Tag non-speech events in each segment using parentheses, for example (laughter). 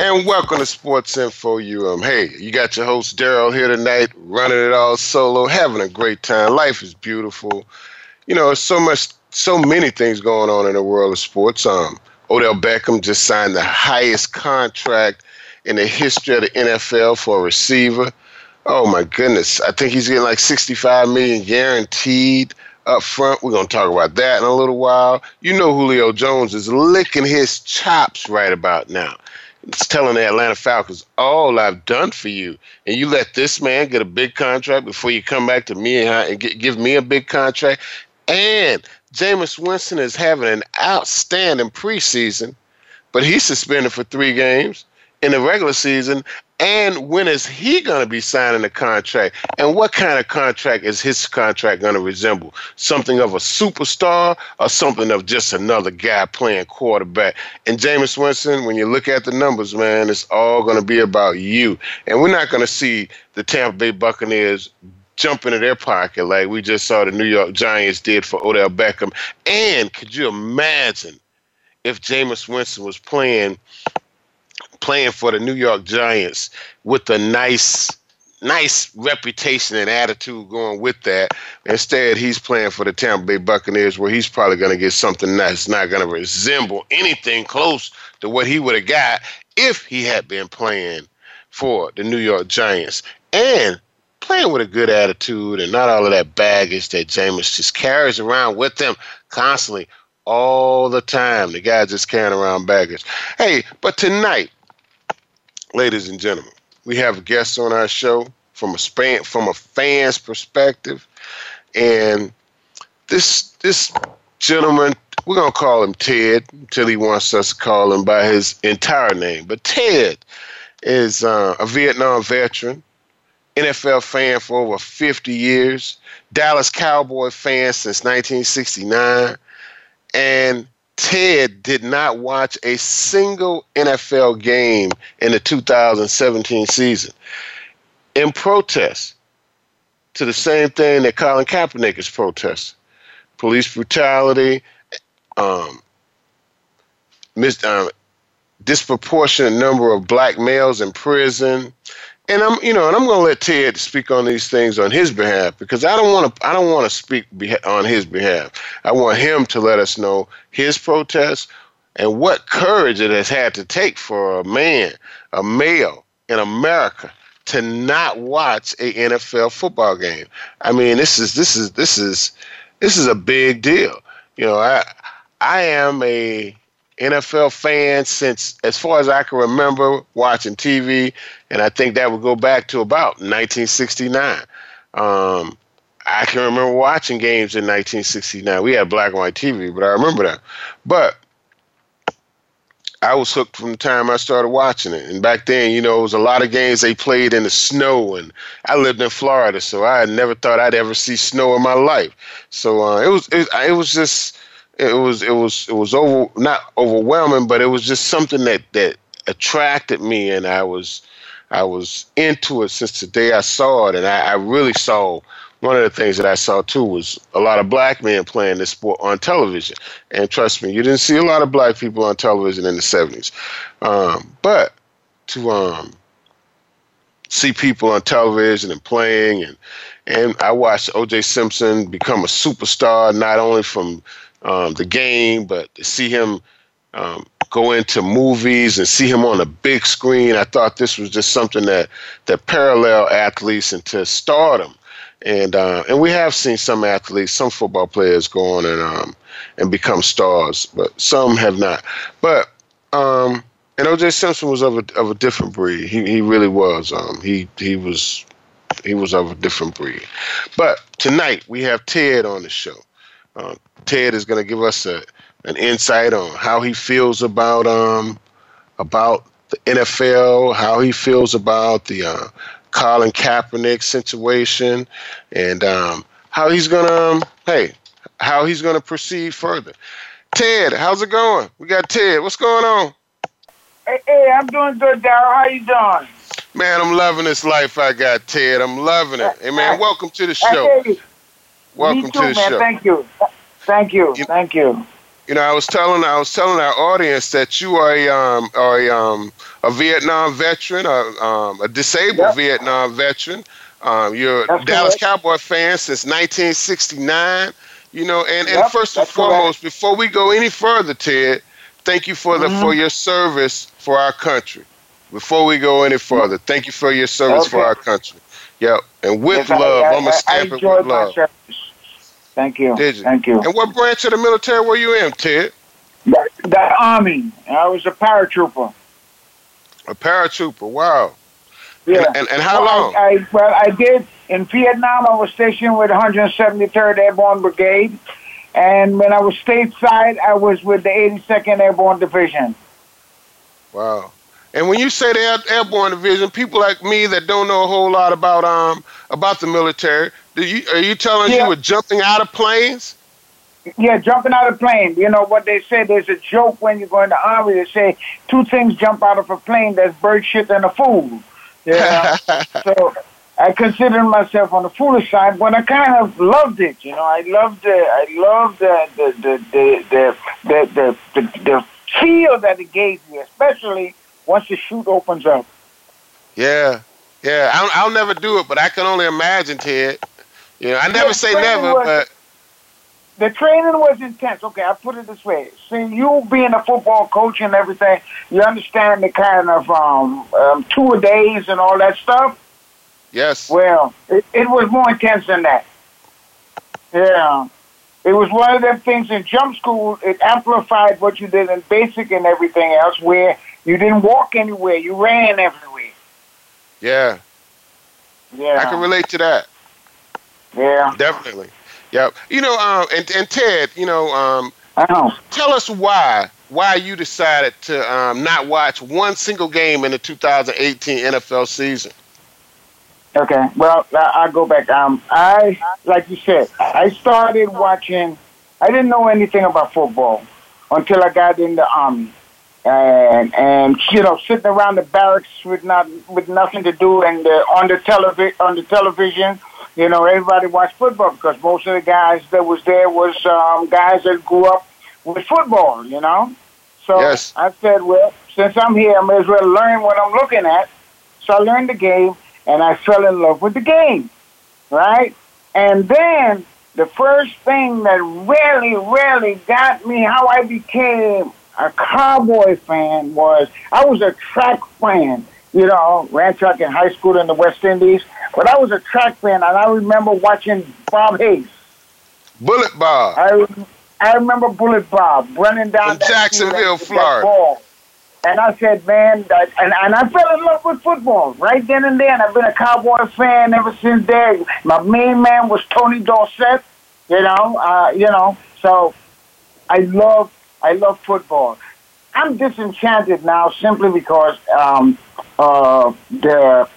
And welcome to Sports Info UM. Hey, you got your host Darryl here tonight, running it all solo, having a great time. Life is beautiful. You know, so much, so many things going on in the world of sports. Um, Odell Beckham just signed the highest contract in the history of the NFL for a receiver. Oh my goodness. I think he's getting like 65 million guaranteed up front. We're to talk about that in a little while. You know Julio Jones is licking his chops right about now. It's telling the Atlanta Falcons, all I've done for you. And you let this man get a big contract before you come back to me and, give me a big contract. And Jameis Winston is having an outstanding preseason, but he's suspended for three games in the regular season? And when is he going to be signing a contract? And what kind of contract is his contract going to resemble? Something of a superstar or something of just another guy playing quarterback? And Jameis Winston, when you look at the numbers, man, it's all going to be about you. And we're not going to see the Tampa Bay Buccaneers jump into their pocket like we just saw the New York Giants did for Odell Beckham. And could you imagine if Jameis Winston was playing playing for the New York Giants with a nice nice reputation and attitude going with that. Instead, he's playing for the Tampa Bay Buccaneers, where he's probably going to get something that's not going to resemble anything close to what he would have got if he had been playing for the New York Giants and playing with a good attitude and not all of that baggage that Jameis just carries around with him constantly all the time. The guy just carrying around baggage. Hey, but tonight ladies and gentlemen, we have guests on our show from a span from a fan's perspective, and this this gentleman we're gonna call him Tedd until he wants us to call him by his entire name. But Tedd is uh, a Vietnam veteran, NFL fan for over 50 years, Dallas Cowboy fan since 1969, and Tedd did not watch a single NFL game in the 2017 season in protest to the same thing that Colin Kaepernick is protesting. Police brutality, um, mis- um, disproportionate number of black males in prison, and I'm you know, and I'm going to let Tedd speak on these things on his behalf because I don't want to I don't want to speak on his behalf. I want him to let us know his protest and what courage it has had to take for a man, a male in America to not watch a NFL football game. I mean, this is this is this is this is a big deal. You know, I I am a NFL fan since as far as I can remember watching TV, and I think that would go back to about 1969. Um, I can remember watching games in 1969. We had black and white TV, but I remember that. But I was hooked from the time I started watching it. And back then, you know, it was a lot of games they played in the snow. And I lived in Florida, so I never thought I'd ever see snow in my life. So uh, it was it, it was just it was it was it was over not overwhelming, but it was just something that that attracted me, and I was I was into it since the day I saw it, and I, I really saw one of the things that I saw too was a lot of black men playing this sport on television. And trust me, you didn't see a lot of black people on television in the 70s. Um, but to um, see people on television and playing, and, and I watched O.J. Simpson become a superstar, not only from um, the game, but to see him um, go into movies and see him on a big screen, I thought this was just something that that parallel athletes into stardom. And uh, and we have seen some athletes, some football players go on and um, and become stars, but some have not. But um, and O.J. Simpson was of a of a different breed. He he really was. Um, he he was he was of a different breed. But tonight we have Tedd on the show. Uh, Tedd is going to give us a, an insight on how he feels about um about the NFL, how he feels about the uh, Colin Kaepernick situation and um, how he's gonna um, hey how he's gonna proceed further. Tedd, how's it going? We got Tedd. What's going on? Hey, hey I'm doing good, Darryl. How you doing? Man, I'm loving this life I got, Tedd. I'm loving it. Hey, man, welcome to the show. Welcome too, to the man. show. Thank you. Thank you. you. Thank you. You know, I was telling I was telling our audience that you are a um, are a, um, a Vietnam veteran, a, um, a disabled yep. Vietnam veteran. Um, you're a Dallas correct. Cowboy fan since 1969. You know, and, yep, and first and foremost, correct. before we go any further, Tedd, thank you for the mm-hmm. for your service for our country. Before we go any further, thank you for your service okay. for our country. Yep, and with yes, love, I, am gonna stamp it with love. Thank you. Did you? Thank you. And what branch of the military were you in, Tedd? The, the Army. I was a paratrooper. A paratrooper. Wow. Yeah. And, and, and how well, long? I, I, well, I did in Vietnam. I was stationed with 173rd Airborne Brigade, and when I was stateside, I was with the 82nd Airborne Division. Wow. And when you say the airborne division, people like me that don't know a whole lot about um about the military, you, are you telling yeah. you were jumping out of planes? Yeah, jumping out of plane. You know what they say? There's a joke when you go in the army. They say two things jump out of a plane: that's bird shit and a fool. Yeah. (laughs) so I considered myself on the foolish side, but I kind of loved it. You know, I loved the, I loved the the the the the, the, the, the feel that it gave me, especially once the chute opens up. Yeah, yeah. I'll, I'll never do it, but I can only imagine, Tedd. You know, I never say never, was, but the training was intense. Okay, I put it this way: see, you being a football coach and everything, you understand the kind of um, um, two days and all that stuff. Yes. Well, it, it was more intense than that. Yeah. It was one of them things in jump school. It amplified what you did in basic and everything else, where you didn't walk anywhere. You ran everywhere. Yeah. Yeah. I can relate to that. Yeah. Definitely. Yep. You know, um, and, and Tedd, you know, um, I know. tell us why why you decided to um, not watch one single game in the 2018 NFL season. Okay. Well, I'll go back. Um, I, like you said, I started watching. I didn't know anything about football until I got in the army and and you know sitting around the barracks with not with nothing to do and uh, on the television on the television you know everybody watched football because most of the guys that was there was um, guys that grew up with football you know? So yes. I said well since I'm here I may as well learn what I'm looking at. So I learned the game and I fell in love with the game right? And then the first thing that really really got me how I became a cowboy fan was I was a track fan. You know, ran track in high school in the West Indies, but I was a track fan, and I remember watching Bob Hayes. Bullet Bob. I I remember Bullet Bob running down Jacksonville, Florida. And I said, man, that, and, and I fell in love with football right then and there. And I've been a Cowboy fan ever since then. My main man was Tony Dorsett, you know, uh, you know. So I love I love football. I'm disenchanted now simply because um, uh, the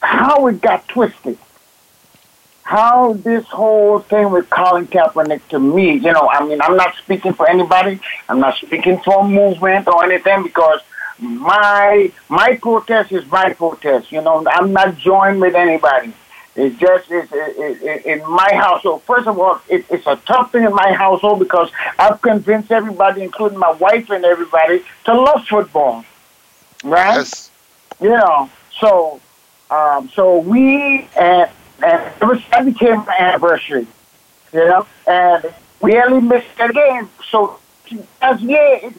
how it got twisted. How this whole thing with Colin Kaepernick to me, you know, I mean, I'm not speaking for anybody. I'm not speaking for a movement or anything because my my protest is my protest. You know, I'm not joined with anybody. It's just it's, it, it, in my household. First of all, it, it's a tough thing in my household because I've convinced everybody, including my wife and everybody, to love football. Right? Yes. You know, so um, so we and and it was that became my anniversary. You know, and we only missed a game. So as yeah, it,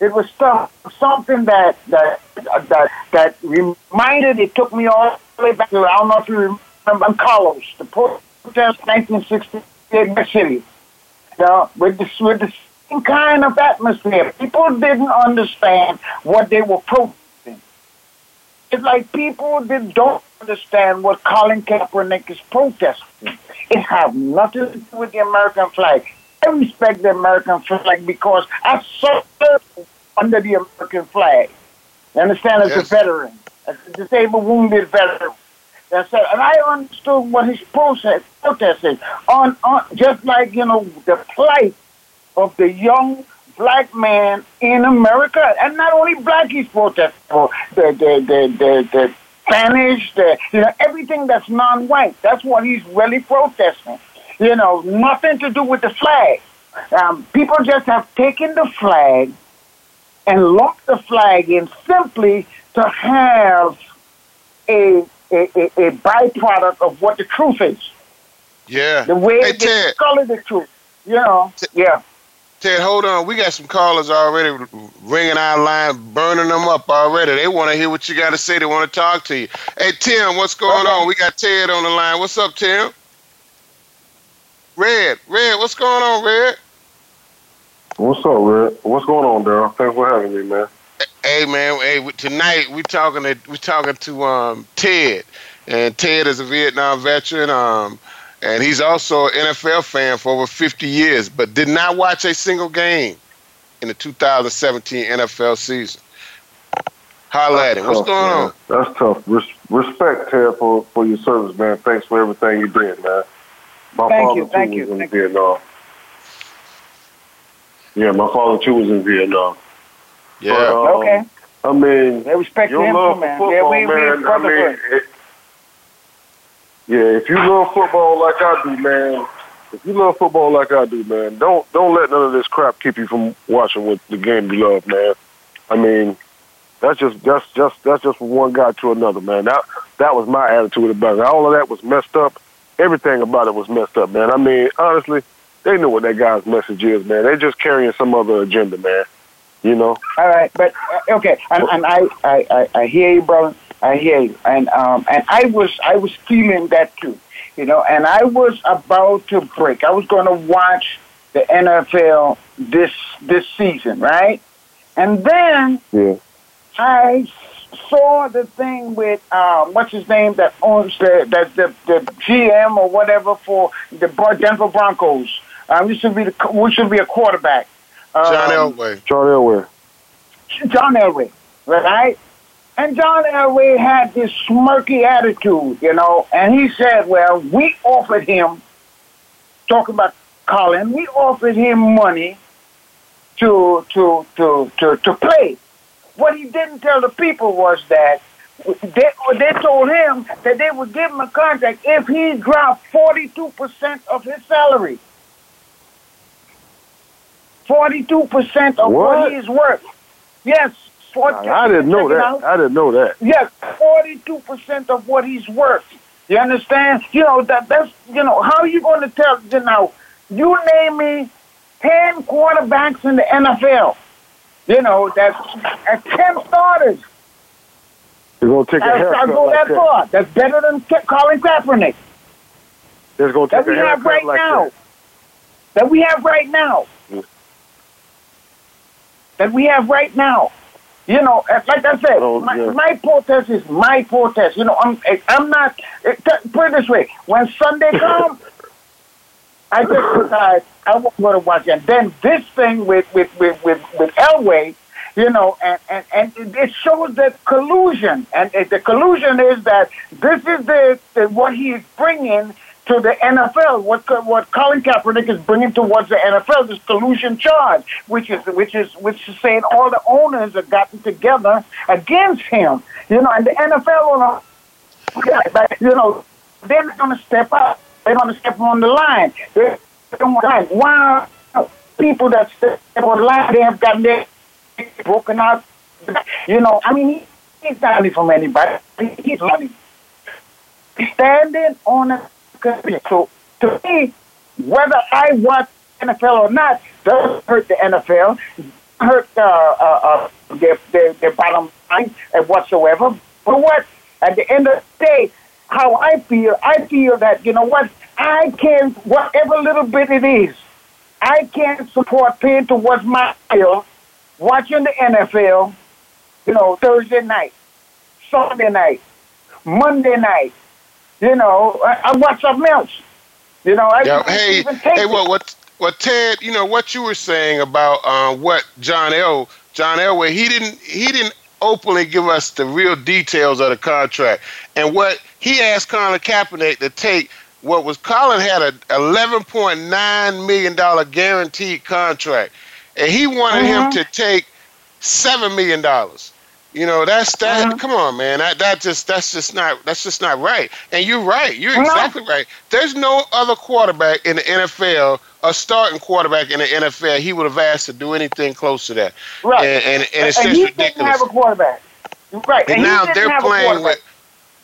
it was tough. Something that that that that reminded. It took me all way back I don't know if you remember, Carlos, the protest 1968 in the city. You know, with the, with the same kind of atmosphere. People didn't understand what they were protesting. It's like people that don't understand what Colin Kaepernick is protesting. It has nothing to do with the American flag. I respect the American flag because I served under the American flag. You understand? As yes. a veteran a disabled wounded veteran. I said, and I understood what his process protesting on, on just like you know the plight of the young black man in America, and not only black he's protesting for the the the the, the Spanish, the you know everything that's non-white. That's what he's really protesting. You know, nothing to do with the flag. Um, people just have taken the flag and lumped the flag in simply to have a a, a, a byproduct of what the truth is. Yeah. The way Hey, they Tedd. color the truth. You know. Yeah. Tedd, hold on. We got some callers already ringing our line, burning them up already. They want to hear what you got to say. They want to talk to you. Hey, Tim, what's going Okay. on? We got Tedd on the line. What's up, Tim? Red, Red, what's going on, Red? What's up, Red? What's going on, Darryl? Thanks for having me, man. Hey, man. Hey, we- tonight we talking to we talking to um Tedd, and Tedd is a Vietnam veteran. Um, and he's also an NFL fan for over 50 years, but did not watch a single game in the 2017 NFL season. Holla at him. What's tough, going man. on? That's tough. Res- respect, Tedd, for, for your service, man. Thanks for everything you did, man. My Thank father, you, too, thank was you, in thank you. Vietnam. Yeah, my father, too, was in Vietnam. Yeah. But, um, Okay. I mean, they respect your him love for man. football, yeah, we, we man. I mean, it, yeah, if you love football like I do, man, if you love football like I do, man, don't don't let none of this crap keep you from watching what the game you love, man. I mean, that's just that's just that's just from one guy to another, man. That that was my attitude about it. All of that was messed up. Everything about it was messed up, man. I mean, honestly, they know what that guy's message is, man. They're just carrying some other agenda, man. You know. All right, but uh, okay, and, and I, I, I, I hear you, brother. I hear you, and um, and I was I was feeling that too, you know, and I was about to break. I was going to watch the NFL this this season, right? And then Yeah. I saw the thing with um, what's his name that owns the the, the the GM or whatever for the Denver Broncos. Um, this should be the which should be a quarterback. John Um, Elway. John Elway. John Elway, right? And John Elway had this smirky attitude, you know, and he said, well, we offered him, talking about Colin, we offered him money to, to, to, to, to play. What he didn't tell the people was that they, they told him that they would give him a contract if he dropped 42% of his salary. 42% of what, What? he's worth. Yes. 40, I didn't know that. out. I didn't know that. Yes, forty-two percent of what he's worth. You understand? You know that that's you know how are you going to tell you know you name me ten quarterbacks in the NFL. You know that's, that's ten starters. They're gonna take a I'll haircut go like that that. far. That's better than Colin Kaepernick They're gonna that take we a have haircut right like now. that. That we have right now. That we have right now. You know, like I said, Oh, my, yeah. my protest is my protest. You know, I'm I'm not. eh, t- Put it this way: when Sunday (laughs) comes, I just decide I won't go to watch it. And then this thing with with with with, with Elway, you know, and and and it shows that collusion, and eh, the collusion is that this is the, the what he is bringing to the NFL. What what Colin Kaepernick is bringing towards the NFL this collusion charge, which is which is which is saying all the owners have gotten together against him. You know, and the NFL you know, they're not going to step up. They're going to step on the line. They're Wow, people that step on the line, they have gotten their broken out. You know, I mean, he's not from anybody. He's money. Standing on a so to me, whether I watch NFL or not doesn't hurt the NFL, hurt uh, uh, uh, their, their their bottom line whatsoever. But what at the end of the day, how I feel, I feel that you know what I can, whatever little bit it is, I can support paying towards my bill, watching the NFL, you know, Thursday night, Sunday night, Monday night. You know, I, I watch something else. You know, I Yeah, I hey, even take hey, it. what, what, what, Tedd? You know what you were saying about uh, what John L. John Elway. He didn't, he didn't openly give us the real details of the contract. And what he asked Colin Kaepernick to take what was Colin had a $11.9 million guaranteed contract, and he wanted him Mhm. to take $7 million. You know, that's that. Mhm. Come on, man. That that just that's just not that's just not right. And you're right. You're exactly right. There's no other quarterback in the NFL, a starting quarterback in the NFL, he would have asked to do anything close to that. Right. And and, and it's and just he ridiculous. didn't have a quarterback. Right. And he now they're playing with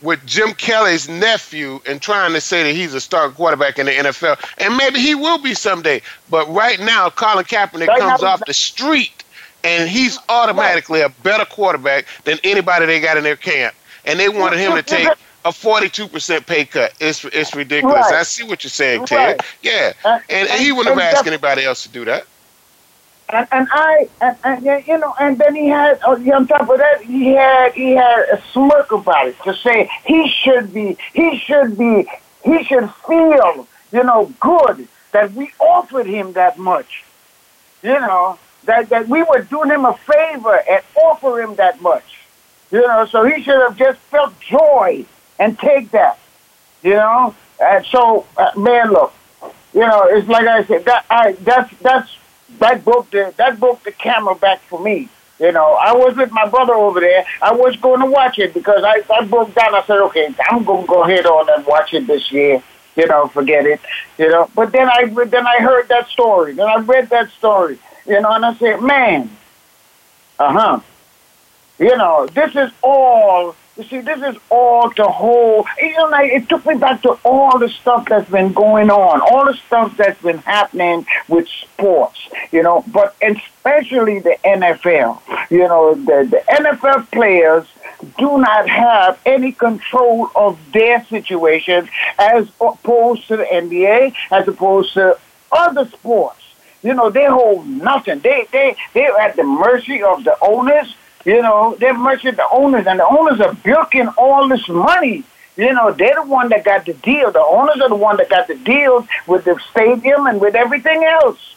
with Jim Kelly's nephew and trying to say that he's a starting quarterback in the NFL. And maybe he will be someday. But right now, Colin Kaepernick comes off the street and he's automatically a better quarterback than anybody they got in their camp. And they wanted him to (laughs) take a 42% pay cut. It's it's ridiculous. Right. I see what you're saying, Tedd. Right. Yeah. And- And, and he wouldn't have asked anybody else to do that. And, and I, and, and you know, and then he had oh, on top of that, he had he had a smirk about it to say he should be, he should be, he should feel, you know, good that we offered him that much, you know, that that we were doing him a favor and offer him that much, you know, so he should have just felt joy and take that, you know, and so uh, man, look, you know, it's like I said, that I that's that's that broke the that broke the camera back for me. You know, I was with my brother over there. I was going to watch it because I, I broke down. I said, okay, I'm going to go ahead on and watch it this year. You know, forget it. You know, but then I then I heard that story. Then I read that story. You know, and I said, man, uh huh. You know, this is all. You see, this is all to hold. You know, it took me back to all the stuff that's been going on, all the stuff that's been happening with sports. You know, but especially the NFL. You know, the the NFL players do not have any control of their situation as opposed to the NBA, as opposed to other sports. You know, they hold nothing. They they they're at the mercy of the owners. You know, they're mercy of the owners, and the owners are bilking all this money. You know, they're the one that got the deal. The owners are the one that got the deals with the stadium and with everything else.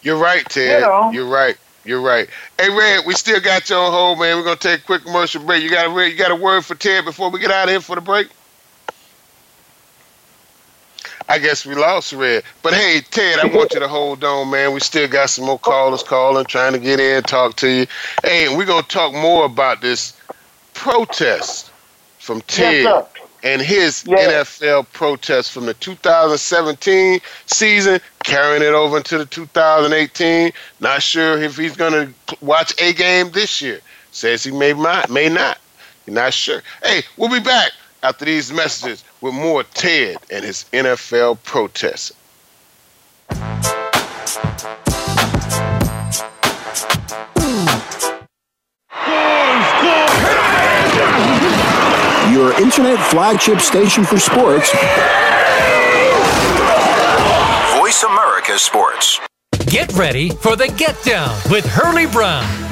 You're right, Tedd. You know. You're right. You're right. Hey, Red, we still got you on hold, man. We're gonna take a quick commercial break. You got a you got a word for Tedd before we get out of here for the break? I guess we lost Red. But hey, Tedd, I want you to hold on, man. We still got some more callers calling, trying to get in, talk to you. Hey, and we're gonna talk more about this protest from Tedd Yes, and his Yeah. NFL protest from the 2017 season, carrying it over into the 2018. Not sure if he's going to watch a game this year. Says he may not. May not. You're not sure. Hey, we'll be back after these messages with more Tedd and his NFL protest. Your internet flagship station for sports. Voice America Sports. Get ready for the Get Down with Hurley Brown.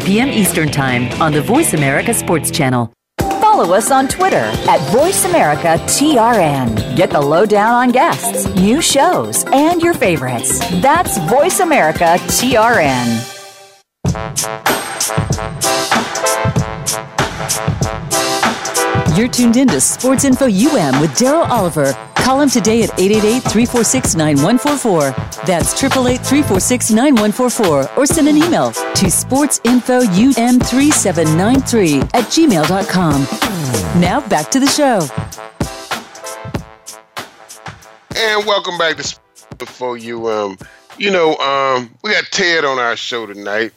2 p.m. Eastern Time on the Voice America Sports Channel. Follow us on Twitter at VoiceAmericaTRN. Get the lowdown on guests, new shows, and your favorites. That's Voice You're tuned in to Sports Info UM with Darryl Oliver. Call him today at 888-346-9144. That's 888-346-9144. Or send an email to sportsinfoum3793 at gmail.com. Now back to the show. And welcome back to Sports Info UM. You know, um, we got Tedd on our show tonight.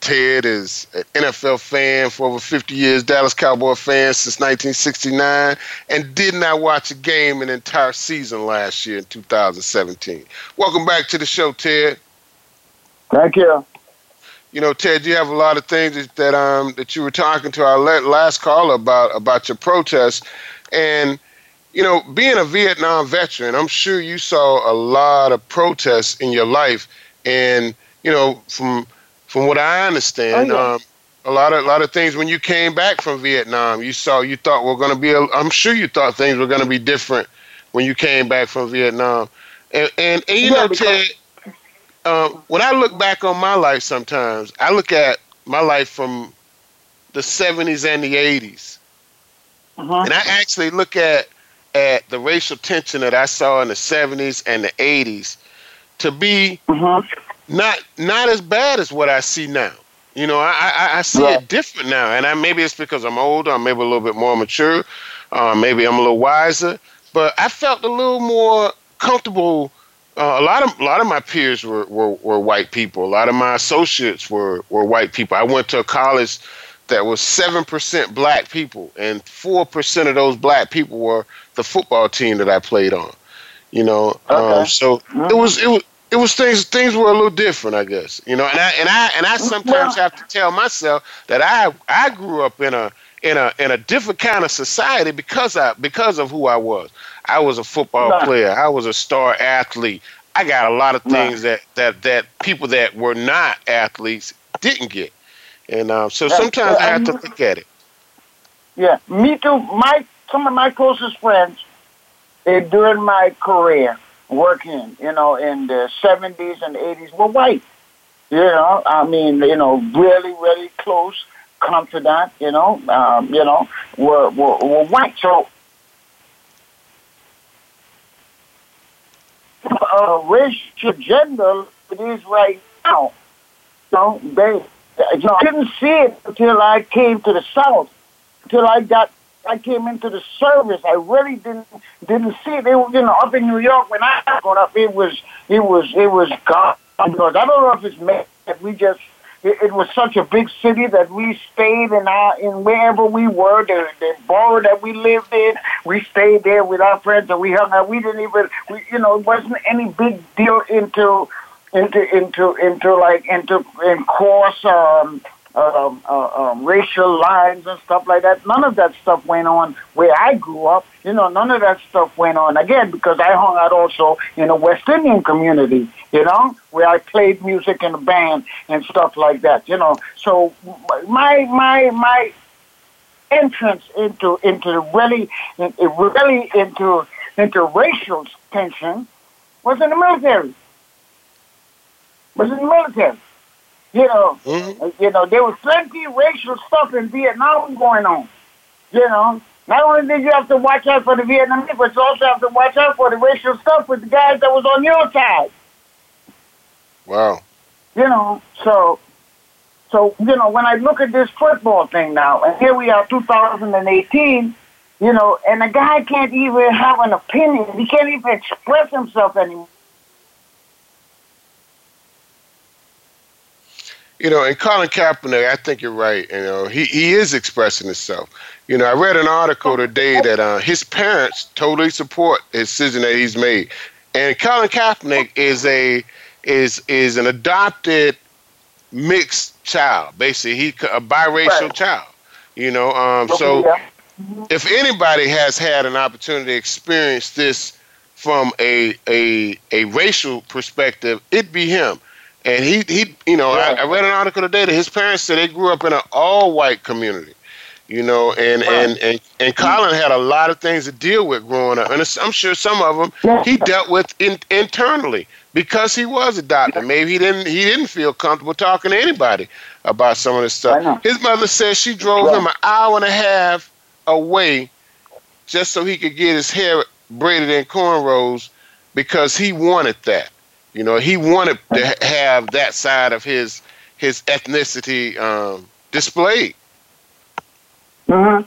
Tedd is an NFL fan for over 50 years, Dallas Cowboy fan since 1969, and did not watch a game an entire season last year in 2017. Welcome back to the show, Tedd. Thank you. You know, Tedd, you have a lot of things that um that you were talking to our last caller about about your protests, and you know, being a Vietnam veteran, I'm sure you saw a lot of protests in your life, and you know, from from what I understand, oh, yeah. um, a lot of a lot of things when you came back from Vietnam, you saw you thought were going to be. i am sure you thought things were going to be different when you came back from Vietnam, and and, and you yeah, know, Tedd, uh, when I look back on my life, sometimes I look at my life from the 70s and the 80s, uh-huh. and I actually look at at the racial tension that I saw in the 70s and the 80s to be uh-huh not not as bad as what I see now. You know, I I, I see yeah. it different now, and I, maybe it's because I'm older, I'm maybe a little bit more mature, uh, maybe I'm a little wiser. But I felt a little more comfortable. Uh, a lot of a lot of my peers were, were, were white people. A lot of my associates were were white people. I went to a college that was seven percent black people, and four percent of those black people were the football team that I played on. You know, okay. um, so it was it was it was things things were a little different, I guess. You know, and I and I and I sometimes have to tell myself that I I grew up in a in a in a different kind of society because I because of who I was. I was a football player. I was a star athlete. I got a lot of things that that that people that were not athletes didn't get, and um, so sometimes I have to look at it. Yeah, me too. My some of my closest friends, eh, during my career, working, you know, in the 70s and 80s were white. You know, I mean, you know, really, really close, confidant, you know, um, you know, were, were, were white. So, uh, racial gender it is right now. Know, they, you know, I didn't see it until I came to the South, until I got I came into the service, I really didn't didn't see it. It was, you know, up in New York when I got up, it was it was it was. Because I don't know if it's made that we just it, it, was such a big city that we stayed in our in wherever we were, the the borough that we lived in, we stayed there with our friends and we hung out. We didn't even we you know, it wasn't any big deal into into into into like into in course um um, uh, um, racial lines and stuff like that. None of that stuff went on where I grew up. You know, none of that stuff went on again because I hung out also in a West Indian community. You know, where I played music in a band and stuff like that. You know, so my my my entrance into into really really into into racial tension was in the military. Was in the military. You know, mm-hmm. you know, there was plenty racial stuff in Vietnam going on. You know, not only did you have to watch out for the Vietnamese, but you also have to watch out for the racial stuff with the guys that was on your side. Wow. You know, so, so you know, when I look at this football thing now, and here we are, 2018. You know, and a guy can't even have an opinion. He can't even express himself anymore. You know, and Colin Kaepernick, I think you're right. You know, he, he is expressing himself. You know, I read an article today that uh, his parents totally support the decision that he's made, and Colin Kaepernick is a is is an adopted mixed child. Basically, he a biracial right. child. You know, um, so if anybody has had an opportunity to experience this from a a a racial perspective, it'd be him. And he, he you know, I, I, read an article today that his parents said they grew up in an all white community, you know, and, and, and, and Colin had a lot of things to deal with growing up. And I'm sure some of them he dealt with in, internally because he was adopted. Maybe he didn't he didn't feel comfortable talking to anybody about some of this stuff. His mother said she drove him an hour and a half away just so he could get his hair braided in cornrows because he wanted that. You know, he wanted to have that side of his his ethnicity um, displayed. Mhm.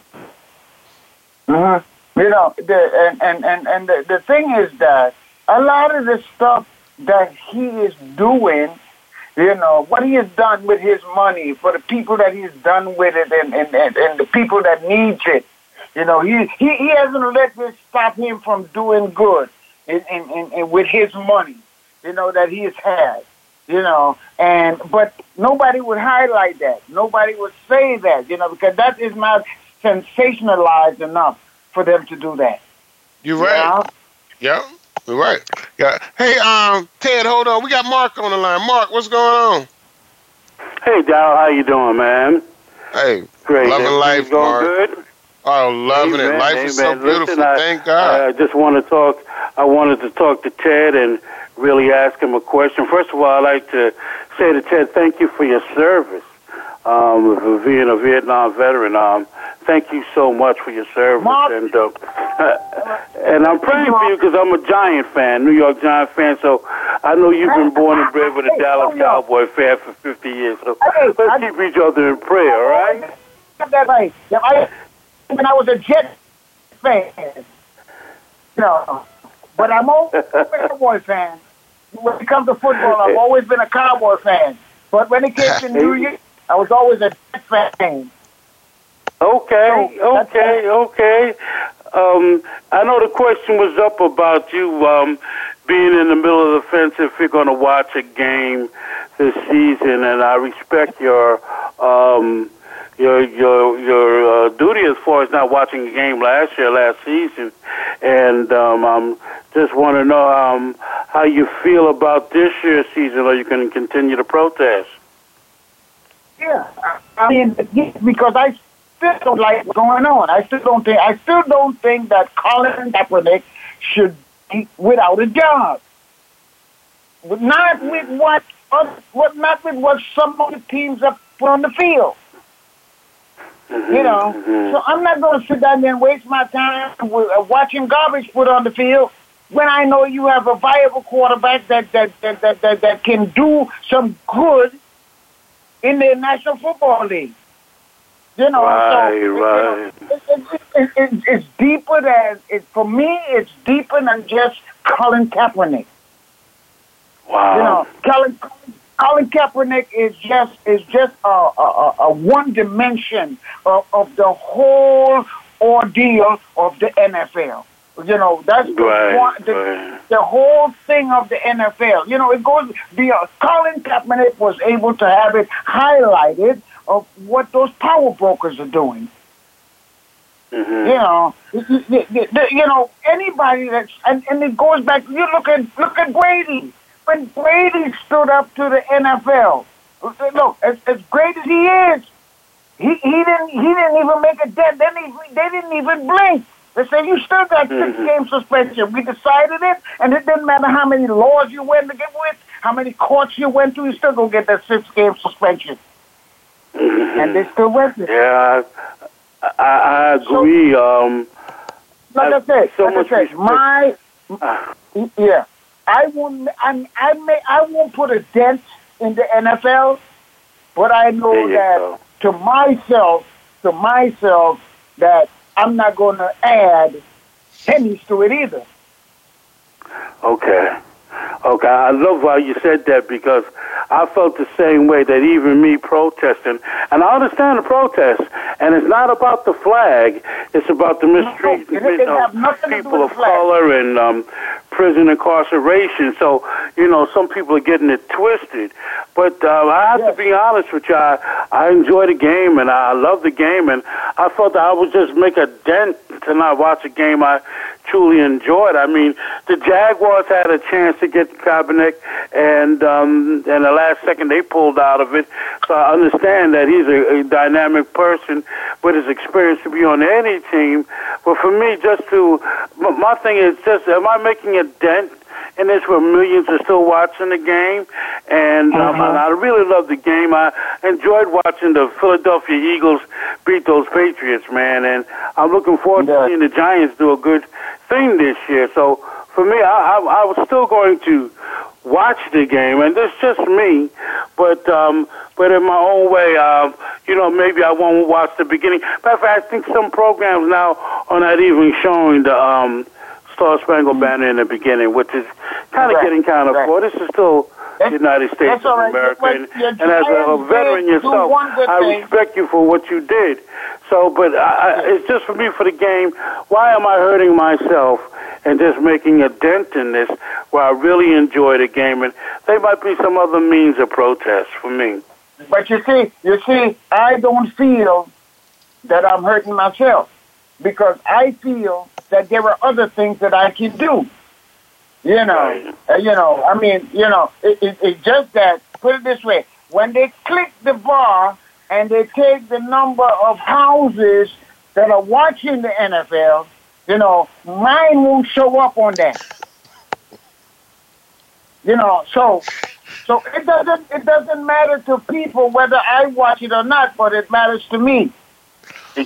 Mhm. You know, the, and and and and the, the thing is that a lot of the stuff that he is doing, you know, what he has done with his money for the people that he's done with it, and and and, and the people that needs it. You know, he, he he hasn't let this stop him from doing good in, in, in, in with his money. You know that he has had you know, and but nobody would highlight that. Nobody would say that, you know, because that is not sensationalized enough for them to do that. You're right. Yeah. Yeah, you're right. Yeah. Hey, um, Tedd, hold on. We got Mark on the line. Mark, what's going on? Hey, Dow, how you doing, man? Hey, Great. loving Everything's life, going Mark. good. Oh, loving it. Amen, Life is so amen. beautiful. Listen, I- Thank God. I just want to talk. I wanted to talk to Tedd and really ask him a question. First of all, I'd like to say to Tedd, thank you for your service. Um, for being a Vietnam veteran, um, thank you so much for your service, Mark- and uh, (laughs) and I'm praying for you because I'm a Giant fan, New York Giant fan. So I know you've been born and bred with a Dallas. Cowboy fan for 50 years. So let's keep each other in prayer, all right? That I, when I was a Jet fan, you know, but I'm always a Cowboy fan. When it comes to football, I've always been a Cowboy fan. But when it came to (laughs) New York, I was always a Jet fan. Okay, So, okay, okay. Um, I know the question was up about you um, being in the middle of the fence if you're going to watch a game this season, and I respect your um, your your your uh, duty as far as not watching a game last year, last season, and um, I'm just want to know um, how you feel about this year's season. Are you to continue to protest? Yeah, I mean, because I still don't like what's going on. I still don't think. I still don't think that Colin Kaepernick should be without a job. Not with what, what, not with what some of the teams have put on the field. You know, so I'm not going to sit down there and waste my time uh, watching garbage put on the field when I know you have a viable quarterback that that that that, that, that can do some good in the National Football League. You know, Right, so you know, right. it, it, it, it's deeper than it for me. It's deeper than just Colin Kaepernick. Wow. You know, Colin Colin Kaepernick is just is just a, a, a- one dimension of, of the whole ordeal of the NFL. You know, that's the, Right, one, the, right. the whole thing of the NFL. You know, it goes beyond. Colin Kaepernick was able to have it highlighted of what those power brokers are doing. Mhm. You know, you know anybody that's and, and it goes back. You look at look at Brady when Brady stood up to the NFL. Look, as, as great as he is, he he didn't he didn't even make a dent. Then he, they didn't even blink. They said you still got 6 Mhm. game suspension. We decided it, and it didn't matter how many laws you went to get with, how many courts you went to, you still gonna get that six game suspension. And they still went it. Yeah, I, I, I agree. um, Like I Uh, said, so like much I said, my uh, yeah, I won't. I'm, I may. I won't put a dent in the NFL, but I know that go. to myself, to myself, that I'm not going to add pennies to it either. okay. Okay, I love how you said that because I felt the same way that even me protesting, and I understand the protest, and it's not about the flag, it's about the mistreatment have of nothing to do people of color and um, prison incarceration. So, you know, some people are getting it twisted. But uh, I have Yes. to be honest with you, I, I enjoy the game and I love the game, and I felt that I would just make a dent to not watch a game I truly enjoyed. I mean, the Jaguars had a chance to get Kaepernick, and um, and the last second they pulled out of it. So I understand that he's a, a dynamic person with his experience to be on any team. But for me, just to my thing is just, am I making a dent? And that's where millions are still watching the game. And, um, Mm-hmm. and I really love the game. I enjoyed watching the Philadelphia Eagles beat those Patriots, man. And I'm looking forward Yeah. to seeing the Giants do a good thing this year. So for me, I, I, I was still going to watch the game, and this just me. But um, but in my own way, um, you know, maybe I won't watch the beginning. Matter of fact, I think some programs now are not even showing the um, Star Spangled mm. Banner in the beginning, which is kind of Right. getting kind of Right. poor. This is still the United States of right. America, But and, and as a, veteran yourself, I thing. respect you for what you did. So, but I, I, it's just for me for the game. Why am I hurting myself and just making a dent in this where I really enjoy the game? And there might be some other means of protest for me. But you see, you see, I don't feel that I'm hurting myself because I feel that there are other things that I can do. You know, uh, you know. I mean, you know, it, it, it's just that. Put it this way: when they click the bar and they take the number of houses that are watching the NFL, you know, mine won't show up on that. You know, so so it doesn't it doesn't matter to people whether I watch it or not, but it matters to me. You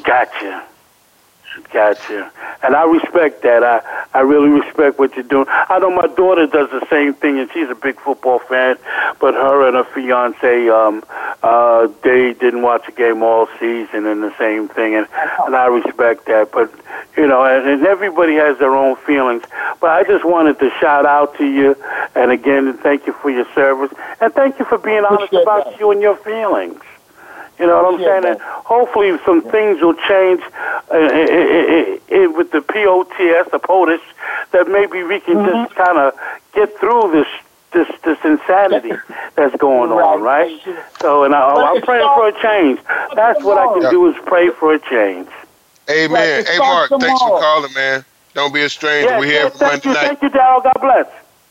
gotcha. And I respect that. I, I really respect what you're doing. I know my daughter does the same thing, and she's a big football fan, but her and her fiance, um, uh, they didn't watch a game all season and the same thing, and, and I respect that. But, you know, and, and everybody has their own feelings. But I just wanted to shout out to you, and again, thank you for your service, and thank you for being honest Appreciate about that. you and your feelings. You know what I'm saying? And hopefully some things will change uh, i- i- i- with the POTS, the POTUS, that maybe we can Mm-hmm. just kind of get through this this this insanity that's going on, right? So, and I, I'm praying for a change. That's what I can do is pray for a change. Amen. Right, hey, starts Mark, thanks for calling, man. Don't be a stranger. Yeah, We're yeah, here for Monday you, night. thank you, Darryl. God bless.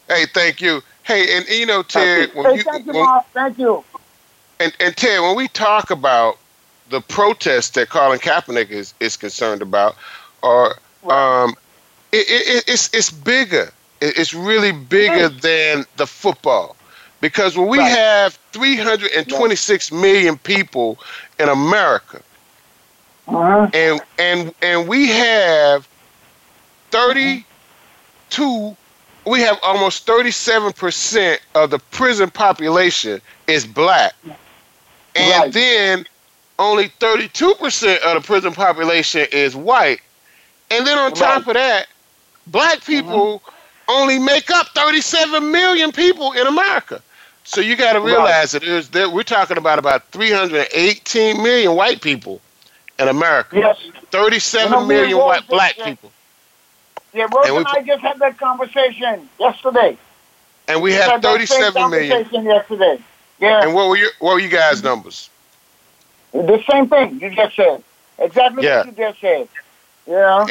Hey, thank you. Hey, and you know, Ted, when Hey, you thank you, when, Mark. Thank you. And, and Ted, when we talk about the protests that Colin Kaepernick is, is concerned about, or um, it, it, it- it's it's bigger. It, it's really bigger than the football, because when we Right. have 326 million people in America, Uh-huh. and and and we have 32 we have almost 37% of the prison population is black and Right. then only 32% of the prison population is white. And then on top of that black mm-hmm. people only make up 37 million people in america. So you got to realize that there's that we're talking about about 318 million white people in america. Yes. 37 You know, million Rose white black people. Yeah, Rose And and, I just had that conversation yesterday. and we We have had that 37 million. conversation yesterday. Yeah, and what were your what were you guys numbers the same thing you just said. Exactly Yeah. what you just said. Know?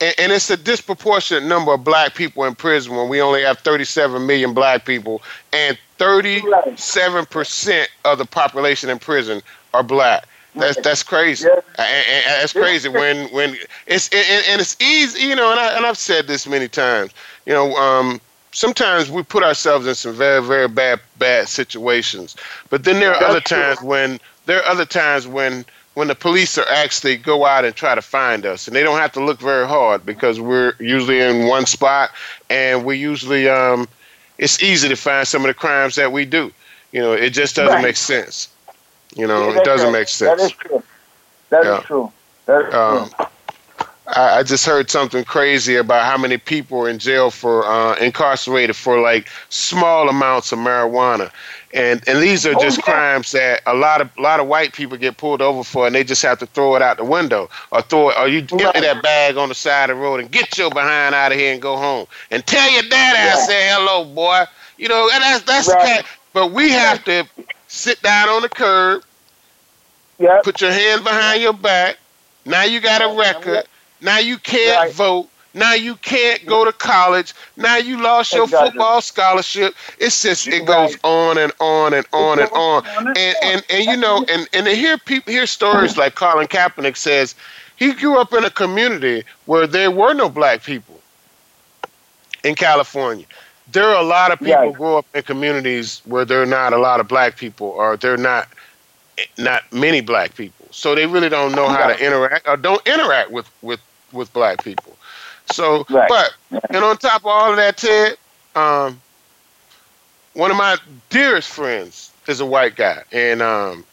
and, and it's a disproportionate number of black people in prison when we only have 37 million black people and 37% of the population in prison are black that's that's crazy Yeah. and, and- and that's crazy when when it's and, and it's easy you know and, I, and i've said this many times you know um sometimes we put ourselves in some very very bad bad situations but then there are That's other true. times when there are other times when when the police are actually go out and try to find us and they don't have to look very hard because we're usually in one spot and we usually um it's easy to find some of the crimes that we do you know it just doesn't Right. make sense you know Yeah, it doesn't right. make sense That is true. That is Yeah. true. That is um, true. I, I just heard something crazy about how many people are in jail for uh, incarcerated for like small amounts of marijuana, and and these are Oh, just yeah. crimes that a lot of a lot of white people get pulled over for, and they just have to throw it out the window or throw it, or you empty Right. that bag on the side of the road and get your behind out of here and go home and tell your daddy I Right. say hello, boy. You know, and that's that's Right. the kind. But we have to sit down on the curb, Yeah. put your hands behind your back. Now you got a record. Now you can't Right. vote. Now you can't go to college. Now you lost your Exactly. football scholarship. It's just it goes Right. on and on and on and on. And and and you know and and to hear people hear stories like Colin Kaepernick says he grew up in a community where there were no black people in California. there are a lot of people Right. grow up in communities where there are not a lot of black people, or there are not not many black people. So they really don't know how to interact or don't interact with with with black people. So, Right. but and on top of all of that, Ted, um, one of my dearest friends is a white guy, and um,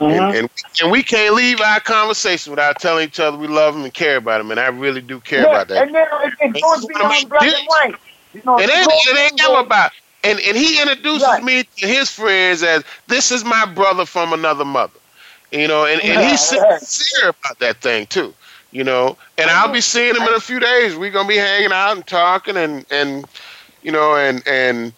Mhm. and, and and we can't leave our conversation without telling each other we love him and care about him, and I really do care yeah, about that. and then it, goes one of my beyond black and white. You know, It ain't, goes- it ain't ever about. And and he introduces Right. me to his friends as this is my brother from another mother, you know, and, and he's sincere about that thing too, you know. And I'll be seeing him in a few days. We're gonna be hanging out and talking and and you know and and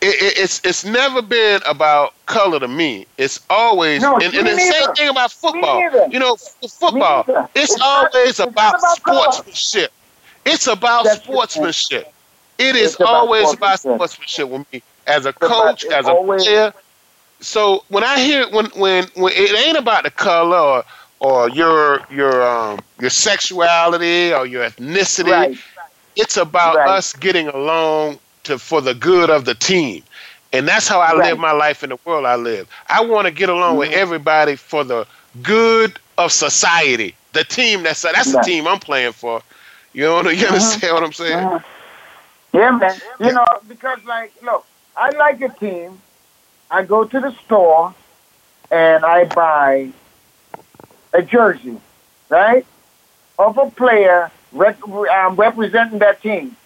it, it, it's it's never been about color to me. It's always No, and, and the same thing about football. You know, football. It's, It's not- always it's not about, about color. sportsmanship. It's about That's sportsmanship. It is It's always about sportsmanship. sportsmanship with me as a coach, as a player. So when I hear when when when it ain't about the color or or your your um your sexuality or your ethnicity, Right. it's about Right. us getting along to for the good of the team. And that's how I live my life in the world I live. I want to get along with Mhm. everybody for the good of society. The team that's that's the team I'm playing for. You know, you understand what I'm saying? Mhm. Yeah, man. You know, because like, look, I like a team. I go to the store and I buy a jersey, right, of a player um, representing that team.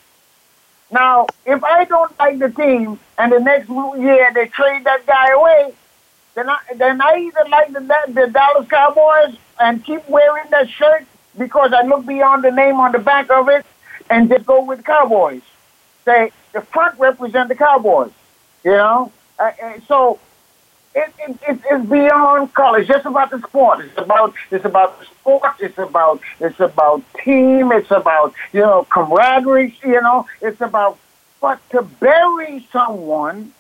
Now, if I don't like the team and the next year they trade that guy away, then I then I either like the the Dallas Cowboys and keep wearing that shirt because I look beyond the name on the back of it and just go with Cowboys. Say the front represent the Cowboys, you know. Uh, uh, so it, it, it, it's beyond color. It's just about the sport. It's about it's about the sport. It's about it's about team. It's about you know camaraderie. You know, it's about but to bury someone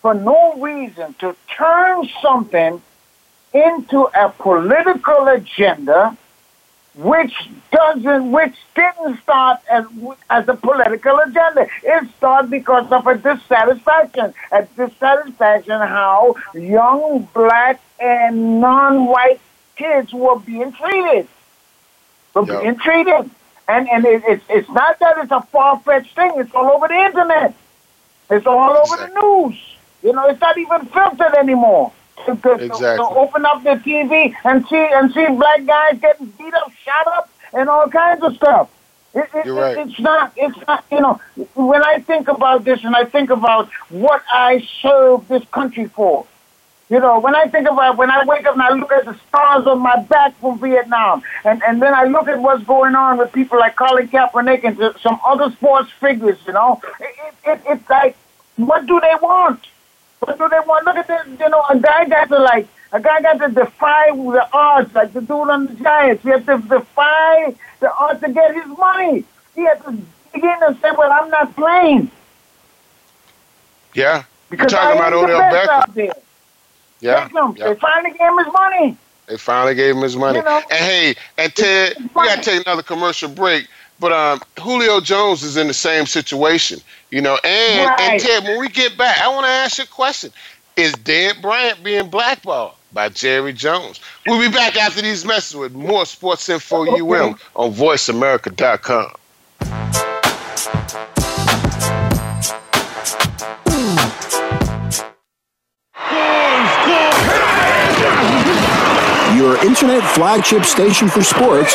for no reason to turn something into a political agenda which doesn't, which didn't start as as a political agenda. It started because of a dissatisfaction, a dissatisfaction how young black and non-white kids were being treated, were Yeah. being treated, and and it, it's it's not that it's a far-fetched thing. It's all over the internet. It's all over the news. You know, it's not even filtered anymore. To, to, Exactly. to open up the TV and see and see black guys getting beat up, shot up, and all kinds of stuff. It, it, You're right. It's not. It's not. You know, when I think about this and I think about what I serve this country for, you know, when I think about when I wake up and I look at the stars on my back from Vietnam, and and then I look at what's going on with people like Colin Kaepernick and some other sports figures, you know, it, it, it, it's like, what do they want? What do they want? Look at this, you know, a guy got to like, a guy got to defy the odds, like the dude on the Giants. He had to defy the odds to get his money. He had to begin and say, well, I'm not playing. Yeah. You're Because I talking about ain't the Odell Beckham. out there. Yeah. Beckham, yeah. They finally gave him his money. They finally gave him his money. You know, and hey, and Ted, we got to take another commercial break. But um, Julio Jones is in the same situation, you know. And and Ted, when we get back, I want to ask you a question: Is Dez Bryant being blackballed by Jerry Jones? We'll be back after these messages with more Sports Info (laughs) UM on VoiceAmerica.com. Your internet flagship station for sports.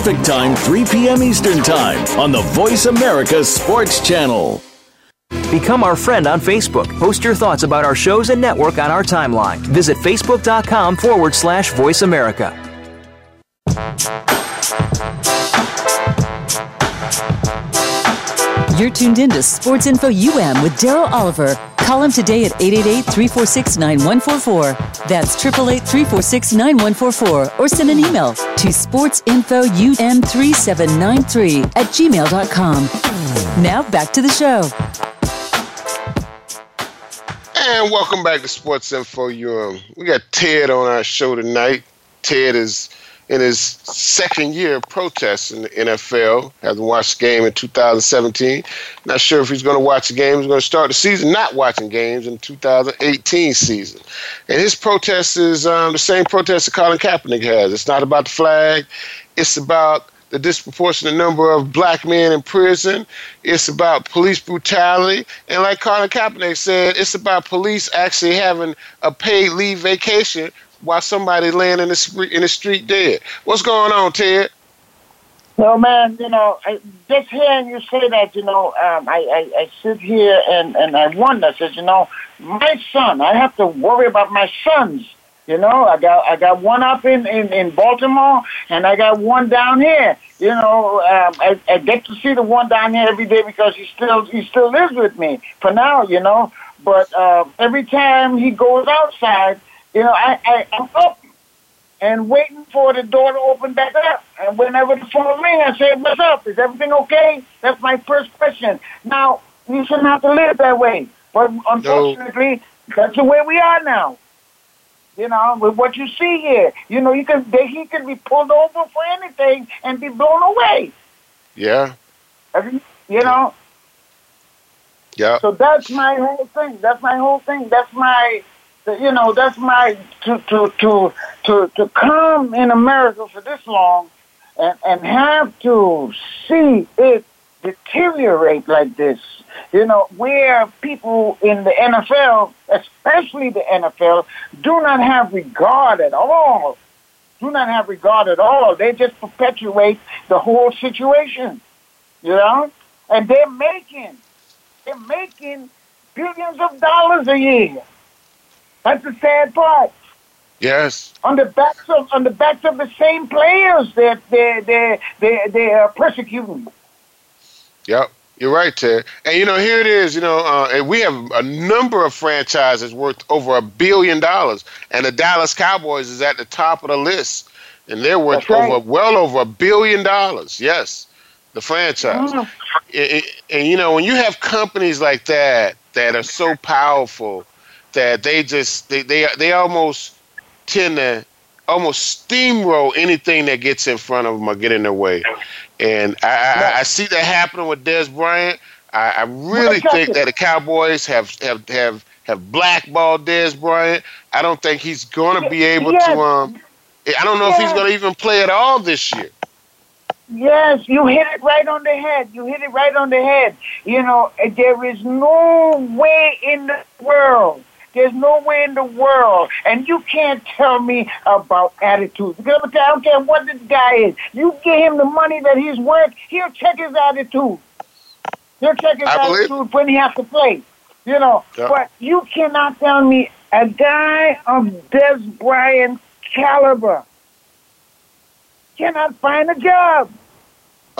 Pacific Time, 3 p.m. Eastern Time on the Voice America Sports Channel. Become our friend on Facebook. Post your thoughts about our shows and network on our timeline. Visit facebook.com forward slash voice America. You're tuned in to Sports Info UM with Darryl Oliver. Call him today at 888-346-9144. That's 888-346-9144. Or send an email to sportsinfoum3793 at gmail.com. Now back to the show. And welcome back to Sports Info UM. We got Ted on our show tonight. Ted is in his second year of protests in the NFL. Hasn't watched a game in 2017. Not sure if he's going to watch a game. He's going to start the season not watching games in the 2018 season. And his protest is um, the same protest that Colin Kaepernick has. It's not about the flag. It's about the disproportionate number of black men in prison. It's about police brutality. And like Colin Kaepernick said, it's about police actually having a paid leave vacation while somebody laying in the street in the street dead. What's going on, Ted? No, man. You know, I, just hearing you say that, you know, um, I, I I sit here and and I wonder, says, you know, my son. I have to worry about my sons. You know, I got I got one up in, in, in Baltimore, and I got one down here. You know, um, I, I get to see the one down here every day because he still he still lives with me for now. You know, but uh, every time he goes outside, you know, I, I, I'm up and waiting for the door to open back up. And whenever the phone rings, I say, what's up? Is everything okay? That's my first question. Now, you shouldn't have to live that way. But unfortunately, no. that's the way we are now. You know, with what you see here, you know, you can they, he can be pulled over for anything and be blown away. Yeah. You know. Yeah. So that's my whole thing. That's my whole thing. That's my you know, that's my to to to to to come in America for this long, and and have to see it deteriorate like this. You know, where people in the NFL, especially the NFL, do not have regard at all. Do not have regard at all. They just perpetuate the whole situation. You know, and they're making they're making billions of dollars a year. That's the sad part. Yes. On the backs of on the backs of the same players that they they they they are persecuting. Yep. You're right, Ted. And you know, here it is. You know, uh, and we have a number of franchises worth over a billion dollars, and the Dallas Cowboys is at the top of the list, and they're worth right. over well over a billion dollars. Yes, the franchise. Mm. And you know, when you have companies like that that are so powerful that they just they they they almost tend to almost steamroll anything that gets in front of them or get in their way. And I, I, I see that happening with Dez Bryant. I, I really think that the Cowboys have have have have blackballed Dez Bryant. I don't think he's going to be able yes. to. Um, I don't know yes. if he's going to even play at all this year. Yes, you hit it right on the head. You hit it right on the head. You know, there is no way in the world there's no way in the world. And you can't tell me about attitude. Because I don't care what this guy is. You give him the money that he's worth, he'll check his attitude. He'll check his I attitude believe. when he has to play. You know, Yeah. but you cannot tell me a guy of Dez Bryant caliber cannot find a job.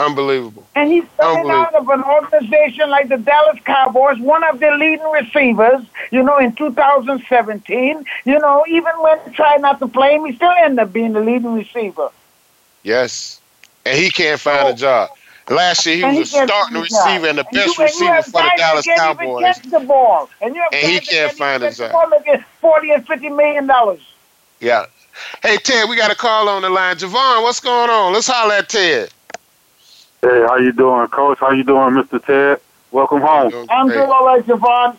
Unbelievable. And he's coming out of an organization like the Dallas Cowboys, one of their leading receivers, you know, in 2017. You know, even when he tried not to play him, he still ended up being the leading receiver. Yes. And he can't find a oh. job. Last year he And was a starting a receiver and the And best you- receiver for the Dallas Cowboys. catch the ball. And, you And he can't find a job. 40 and 50 million dollars. Yeah. Hey Ted, we got a call on the line. Javon, what's going on? Let's holler at Ted. Hey, how you doing, Coach? How you doing, Mr. Ted? Welcome home. I'm doing all right, Javon.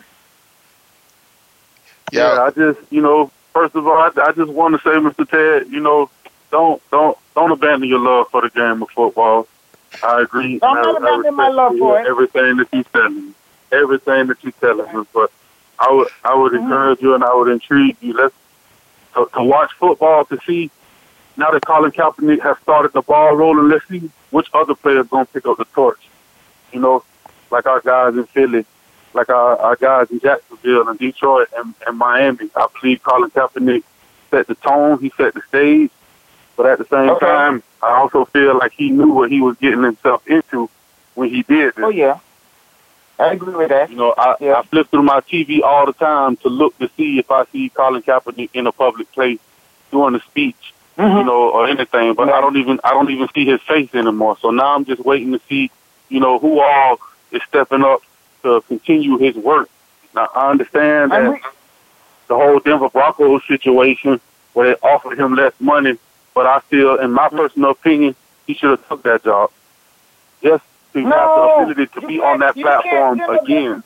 Yeah, I just, you know, first of all, I, I just want to say, Mr. Ted, you know, don't don't don't abandon your love for the game of football. I agree. I'm not I- I abandoning my love for it. Everything that you're telling me, everything that you're telling me, but I would I would Mm-hmm. encourage you and I would intrigue you. Let's to, to watch football to see now that Colin Kaepernick has started the ball rolling. Let's see which other players gonna pick up the torch. You know, like our guys in Philly, like our, our guys in Jacksonville and Detroit and, and Miami. I believe Colin Kaepernick set the tone. He set the stage. But at the same Okay. time, I also feel like he knew what he was getting himself into when he did this. Oh, yeah. I agree with that. You know, I, I flip through my TV all the time to look to see if I see Colin Kaepernick in a public place doing a speech, Mm-hmm. you know, or anything. But I don't even I don't even see his face anymore. So now I'm just waiting to see, you know, who all is stepping up to continue his work. Now I understand that the whole Denver Broncos situation where they offered him less money, but I feel, in my personal opinion, he should have took that job. Just to have the No, ability to be on that can't- you can't platform again.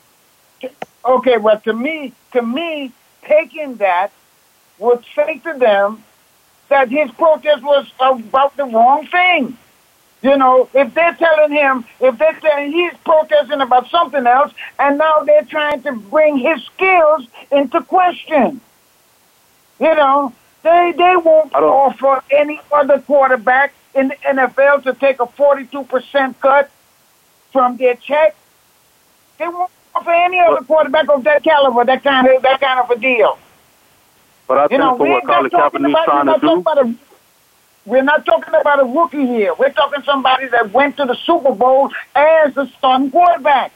Okay, well, to me, to me, taking that would say to them that his protest was about the wrong thing. You know, if they're telling him, if they're saying he's protesting about something else, and now they're trying to bring his skills into question. You know, they they won't offer any other quarterback in the NFL to take a 42% cut from their check. They won't offer any other quarterback of that caliber that kind of that kind of a deal. But I You think know, for what Colin Kaepernick's trying we're to not do, talking about a, we're not talking about a rookie here. We're talking somebody that went to the Super Bowl as a starting quarterback.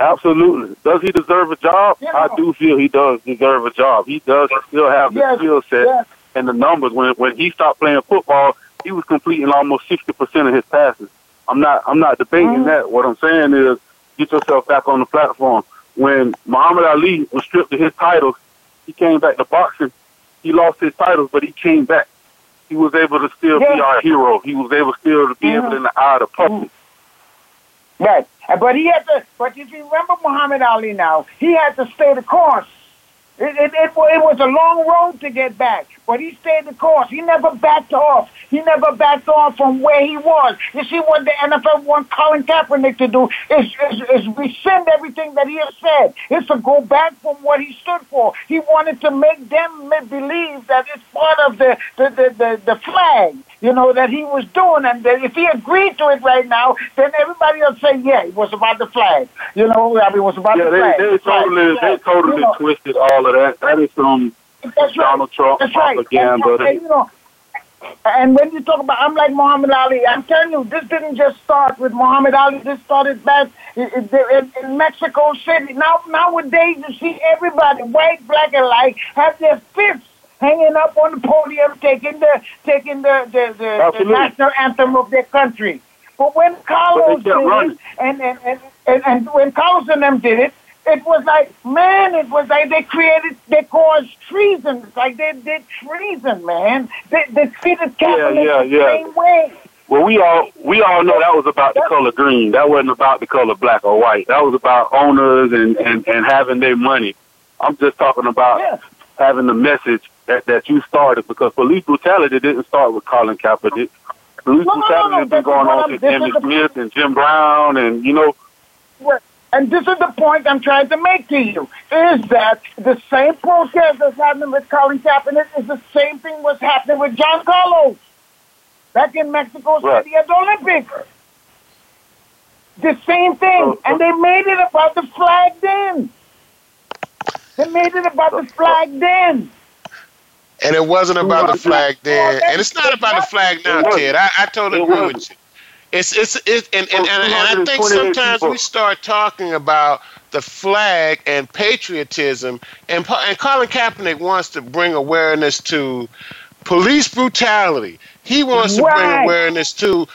absolutely. Does he deserve a job? You I do feel he does deserve a job. He does still have the Yes, skill set yes. and the numbers. When when he stopped playing football, he was completing almost sixty percent of his passes. I'm not I'm not debating Mm-hmm. that. What I'm saying is get yourself back on the platform. When Muhammad Ali was stripped of his titles, he came back to boxing. He lost his titles, but he came back. He was able to still be Yeah. our hero. He was able still to be able Mhm. in the eye of the public. Right. But he had to, but if you remember Muhammad Ali now, he had to stay the course. It, it, it, it was a long road to get back, but he stayed the course. He never backed off. He never backed off from where he was. You see what the NFL want Colin Kaepernick to do is, is, is rescind everything that he has said. It's to go back from what he stood for. He wanted to make them believe that it's part of the, the, the, the, the flag, you know, that he was doing. And that if he agreed to it right now, then everybody will say, yeah, it was about the flag. You know, I mean, it was about Yeah, the they, flag. they the flag, totally, the they totally You know, twisted all of that. That is some That's Donald Trump That's right. propaganda. And, and, you know, and when you talk about, I'm like Muhammad Ali. I'm telling you, this didn't just start with Muhammad Ali. This started back in, in, in Mexico City. Now, nowadays, you see everybody, white, black, and white, have their fists hanging up on the podium, taking the taking the the, the, the national anthem of their country. But when Carlos kept did it, and and, and, and and when Carlos and them did it, it was like, man, it was like they created, they caused treason. It's like they did treason, man. They, they treated Catholics yeah, the yeah. same way. Well, we all we all know that was about the color green. That wasn't about the color black or white. That was about owners and and and having their money. I'm just talking about having the message that that you started because police brutality didn't start with Colin Kaepernick. Police No, no, no, brutality no, has been going on since Emmitt Smith and Jim Brown and you know. And this is the point I'm trying to make to you, is that the same protest that's happening with Colin Kaepernick is the same thing was happening with John Carlos back in Mexico Right. City at the Olympics. The same thing. and they made it about the flag then. They made it about the flag then. And it wasn't about the flag then, and it's not about the flag now, Ted. I, I totally agree with you. It's it's it, and, and, and, and I think sometimes we start talking about the flag and patriotism, and and Colin Kaepernick wants to bring awareness to police brutality. He wants to bring awareness to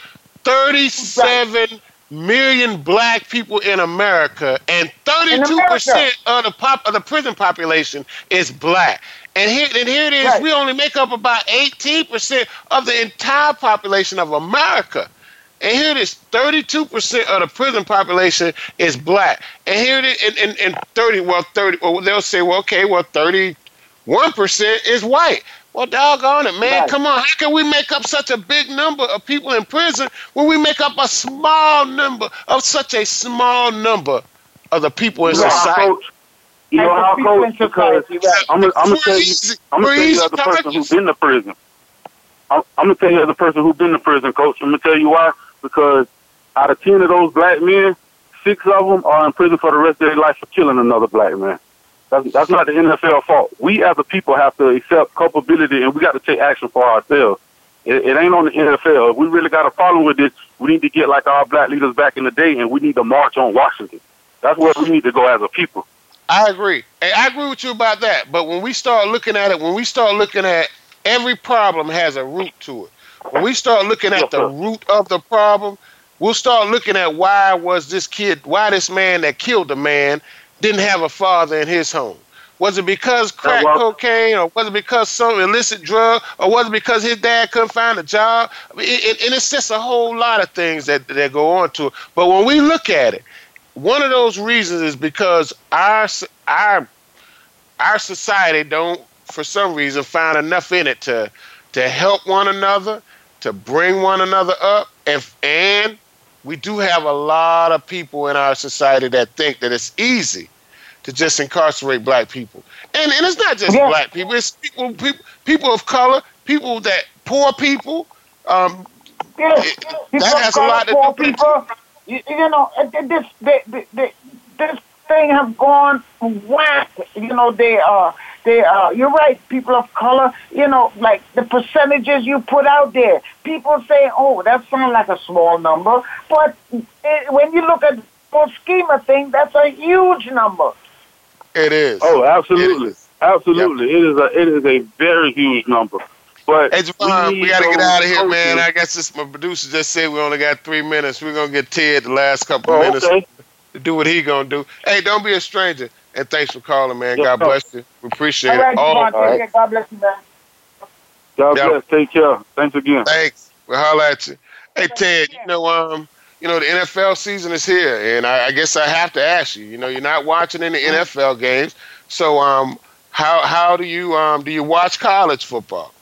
37 million black people in America, and 32 percent of the pop of the prison population is black. And here, and here it is. Right. We only make up about 18% of the entire population of America. And here it is, 32% of the prison population is black. And here it is, and, and, and 30, well, 30, well, they'll say, well, okay, well, 31% is white. Well, doggone it, man. Right. Come on. How can we make up such a big number of people in prison when we make up a small number of such a small number of the people in society? You know how, coach? Because I'm gonna tell you, I'm gonna tell you as a person who's been to prison. I'm, I'm gonna tell you as a person who's been to prison, coach. I'm gonna tell you why. Because out of ten of those black men, six of them are in prison for the rest of their life for killing another black man. That's, that's not the NFL fault. We as a people have to accept culpability and we got to take action for ourselves. It, it ain't on the NFL. If we really got a problem with this, we need to get like our black leaders back in the day and we need to march on Washington. That's where we need to go as a people. I agree. I agree with you about that. But when we start looking at it, when we start looking at every problem has a root to it. When we start looking at the root of the problem, we'll start looking at why was this kid, why this man that killed the man didn't have a father in his home. Was it because crack cocaine, or was it because some illicit drug, or was it because his dad couldn't find a job? I mean, it, it, and it's just a whole lot of things that that go on to it. But when we look at it, one of those reasons is because our our our society don't for some reason find enough in it to to help one another to bring one another up and and we do have a lot of people in our society that think that it's easy to just incarcerate black people and and it's not just yeah. black people it's people people people of color people that poor people um yeah. It, that has a lot to do people you, you know, this, this, this thing have gone whack. You know, they are, uh, they are, uh, you're right, people of color, you know, like the percentages you put out there. People say, oh, that sounds like a small number. But it, when you look at the whole scheme of things, that's a huge number. It is. Oh, absolutely. Absolutely. Yep. It is a it is a very huge number. But hey, Javon, we, we got to get out of here, man. I guess this my producer just said we only got three minutes. We're gonna get Ted the last couple oh, minutes okay. to do what he gonna do. Hey, don't be a stranger. And thanks for calling, man. God bless you. We appreciate all right, it. All, all right. God bless you, man. God yep. bless. Take care. Thanks again. Thanks. We'll holler at you. Hey, Ted. You know, um, you know the NFL season is here, and I, I guess I have to ask you. You know, you're not watching any NFL games, so um, how how do you um do you watch college football?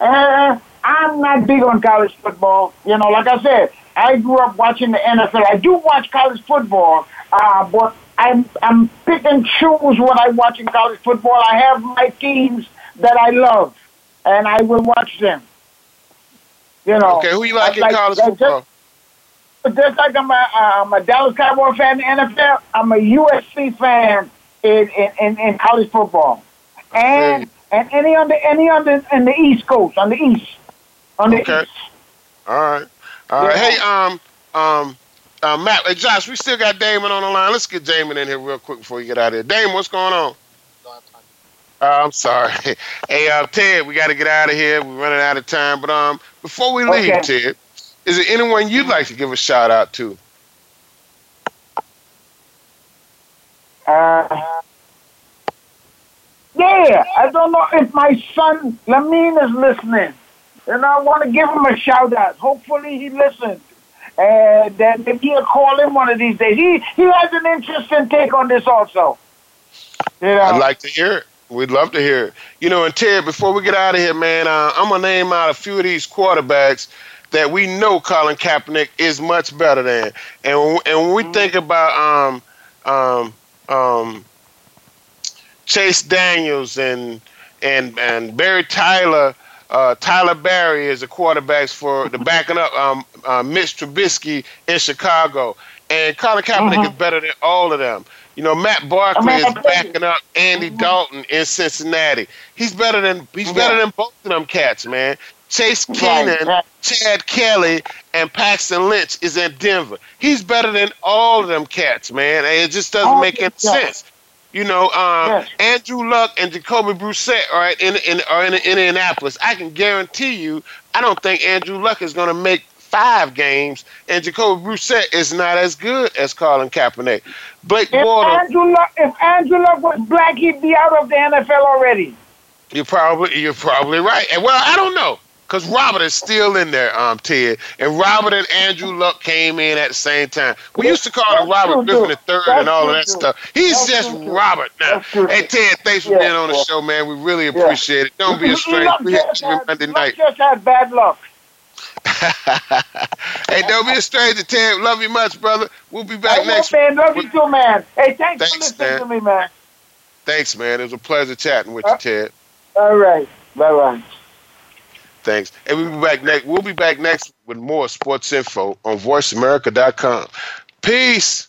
Uh, I'm not big on college football. You know, like I said, I grew up watching the NFL. I do watch college football, uh, but I'm I'm pick and choose what I watch in college football. I have my teams that I love, and I will watch them. You know. Okay, who you like in college football? Just, just like I'm a, I'm a Dallas Cowboy fan in the NFL, I'm a USC fan in in, in, in college football, and. Okay and any on the any on the in the East Coast on the East on the okay. East. All right, all right. Yeah. Hey, um, um, uh, Matt, hey, Josh, we still got Damon on the line. Let's get Damon in here real quick before you get out of here. Damon, what's going on? Uh, I'm sorry. (laughs) hey, uh, Ted, we got to get out of here. We're running out of time. But um, before we leave, okay. Ted, is there anyone you'd like to give a shout out to? Uh, yeah, I don't know if my son Lamine is listening, and I want to give him a shout out. Hopefully, he listens. And then maybe he'll call him one of these days. He he has an interesting take on this also. You know? I'd like to hear it. We'd love to hear it. You know, and Ted, before we get out of here, man, uh, I'm gonna name out a few of these quarterbacks that we know Colin Kaepernick is much better than. And and when we mm-hmm. think about um um um Chase Daniels and and and Barry Tyler. Uh, Tyler Barry is the quarterbacks for the (laughs) backing up um, uh, Mitch Trubisky in Chicago, and Colin Kaepernick uh-huh. is better than all of them. You know, Matt Barkley is backing up Andy Dalton in Cincinnati. He's better than he's better than both of them cats, man. Chase Keenan, right. Chad Kelly, and Paxton Lynch is in Denver. He's better than all of them cats, man. It just doesn't make any sense. You know, um, yes. Andrew Luck and Jacoby Brissett are in in are in Indianapolis. I can guarantee you, I don't think Andrew Luck is going to make five games, and Jacoby Brissett is not as good as Colin Kaepernick. Blake if Bortles. Andrew Luck, if Andrew Luck was black, he'd be out of the NFL already. You're probably you're probably right. And well, I don't know. Because Robert is still in there, um, Ted. And Robert and Andrew Luck came in at the same time. We used to call him Robert Griffin the third and all of that stuff. He's just Robert now. Hey, Ted, thanks for being on the show, man. We really appreciate it. Don't be a stranger. We hit you Monday night. just had bad luck. (laughs) hey, don't be a stranger, Ted. Love you much, brother. We'll be back hey, next man. Love you too, man. Hey, thanks, thanks for listening man. to me, man. Thanks, man. It was a pleasure chatting with you, uh, Ted. All right. Bye bye. Thanks. And we'll be back next. We'll be back next with more sports info on VoiceAmerica.com. Peace.